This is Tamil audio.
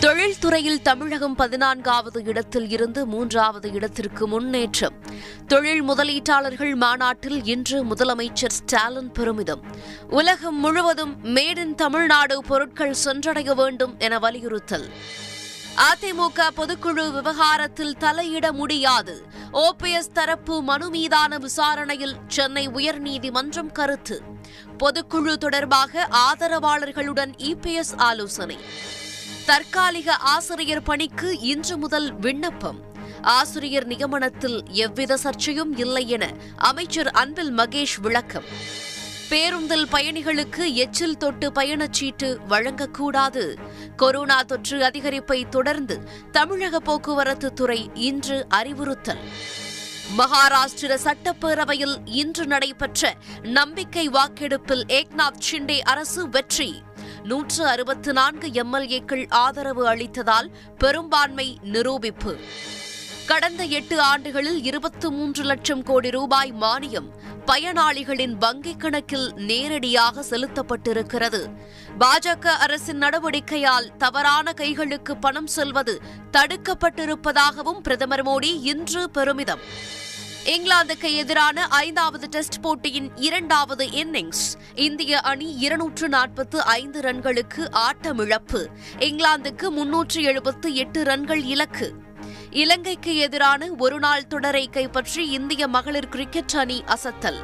தொழில்துறையில் தமிழகம் பதினான்காவது இடத்தில் இருந்து மூன்றாவது இடத்திற்கு முன்னேற்றம். தொழில் முதலீட்டாளர்கள் மாநாட்டில் இன்று முதலமைச்சர் ஸ்டாலின் பெருமிதம். உலகம் முழுவதும் மேட் இன் தமிழ்நாடு பொருட்கள் சென்றடைய வேண்டும் என வலியுறுத்தல். அதிமுக பொதுக்குழு விவகாரத்தில் தலையிட முடியாது. ஓபிஎஸ் தரப்பு மனு மீதான விசாரணையில் சென்னை உயர்நீதிமன்றம் கருத்து. பொதுக்குழு தொடர்பாக ஆதரவாளர்களுடன் இபிஎஸ் ஆலோசனை. தற்காலிக ஆசிரியர் பணிக்கு இன்று முதல் விண்ணப்பம். ஆசிரியர் நியமனத்தில் எவ்வித சர்ச்சையும் இல்லை என அமைச்சர் அன்பில் மகேஷ் விளக்கம். பேருந்தில் பயணிகளுக்கு எச்சில் தொட்டு பயணச்சீட்டு வழங்கக்கூடாது. கொரோனா தொற்று அதிகரிப்பை தொடர்ந்து தமிழக போக்குவரத்து துறை இன்று அறிவுறுத்தல். மகாராஷ்டிர சட்டப்பேரவையில் இன்று நடைபெற்ற நம்பிக்கை வாக்கெடுப்பில் ஏக்நாத் ஷிண்டே அரசு வெற்றி. நூற்று அறுபத்து நான்கு எம்எல்ஏக்கள் ஆதரவு அளித்ததால் பெரும்பான்மை நிரூபிப்பு. கடந்த எட்டு ஆண்டுகளில் இருபத்து மூன்று லட்சம் கோடி ரூபாய் மானியம் பயனாளிகளின் வங்கிக் கணக்கில் நேரடியாக செலுத்தப்பட்டிருக்கிறது. பாஜக அரசின் நடவடிக்கையால் தவறான கைகளுக்கு பணம் செல்வது தடுக்கப்பட்டிருப்பதாகவும் பிரதமர் மோடி இன்று பெருமிதம். இங்கிலாந்துக்கு எதிரான ஐந்தாவது டெஸ்ட் போட்டியின் இரண்டாவது இன்னிங்ஸ். இந்திய அணி இருநூற்று நாற்பத்து ஐந்து ரன்களுக்கு ஆட்டமிழப்பு. இங்கிலாந்துக்கு முன்னூற்று எழுபத்து எட்டு ரன்கள் இலக்கு. இலங்கைக்கு எதிரான ஒருநாள் தொடரை கைப்பற்றி இந்திய மகளிர் கிரிக்கெட் அணி அசத்தல்.